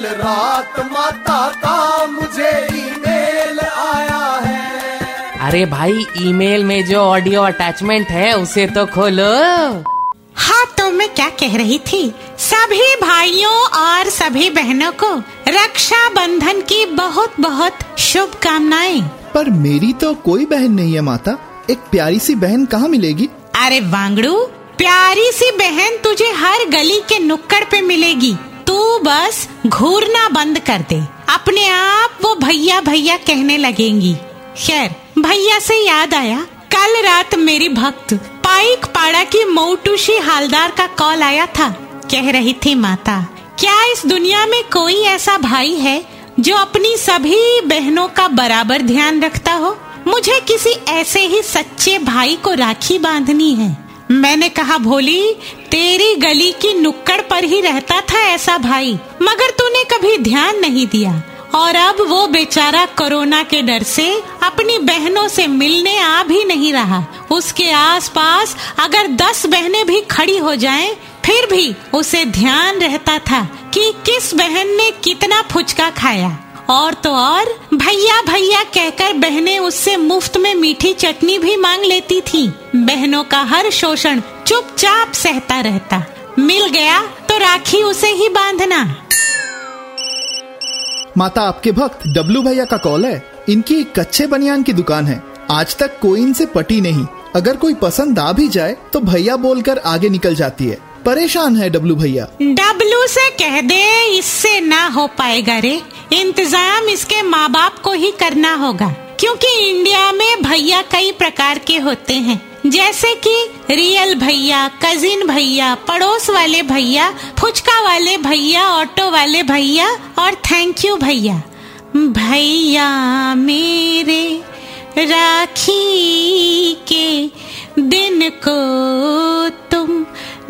कल रात माता का मुझे ईमेल आया है। अरे भाई ईमेल में जो ऑडियो अटैचमेंट है उसे तो खोलो। हाँ तो मैं क्या कह रही थी? सभी भाइयों और सभी बहनों को रक्षा बंधन की बहुत बहुत शुभकामनाएँ। पर मेरी तो कोई बहन नहीं है माता। एक प्यारी सी बहन कहाँ मिलेगी? अरे वांगड़ू प्यारी सी बहन तुझे हर गली के नुक्कड़ पे मिलेगी। तू बस घूरना बंद कर दे। अपने आप वो भैया भैया कहने लगेंगी। खैर, भैया से याद आया, कल रात मेरी भक्त पाइक पाड़ा की मोटूशी हालदार का कॉल आया था। कह रही थी माता, क्या इस दुनिया में कोई ऐसा भाई है जो अपनी सभी बहनों का बराबर ध्यान रखता हो? मुझे किसी ऐसे ही सच्चे भाई को राखी बांधनी है। मैंने कहा भोली तेरी गली की नुक्कड़ पर ही रहता था ऐसा भाई मगर तूने कभी ध्यान नहीं दिया। और अब वो बेचारा कोरोना के डर से अपनी बहनों से मिलने आ भी नहीं रहा। उसके आसपास अगर दस बहनें भी खड़ी हो जाएँ, फिर भी उसे ध्यान रहता था कि किस बहन ने कितना फुचका खाया। और तो और, भैया भैया कहकर बहनें उससे मुफ़्त में मीठी चटनी भी मांग लेती थी। बहनों का हर शोषण चुपचाप सहता रहता। मिल गया तो राखी उसे ही बांधना। माता आपके भक्त डब्लू भैया का कॉल है। इनकी एक कच्चे बनियान की दुकान है। आज तक कोई इनसे पटी नहीं। अगर कोई पसंद आ भी जाए तो भैया बोलकर आगे निकल जाती है। परेशान है डब्लू भैया। डब्लू से कह दे, इससे ना हो पाएगा रे। इंतज़ाम इसके माँ बाप को ही करना होगा, क्योंकि इंडिया में भैया कई प्रकार के होते हैं। जैसे कि रियल भैया, कजिन भैया, पड़ोस वाले भैया, फुचका वाले भैया, ऑटो वाले भैया और थैंक यू भैया। भैया मेरे राखी के दिन को तुम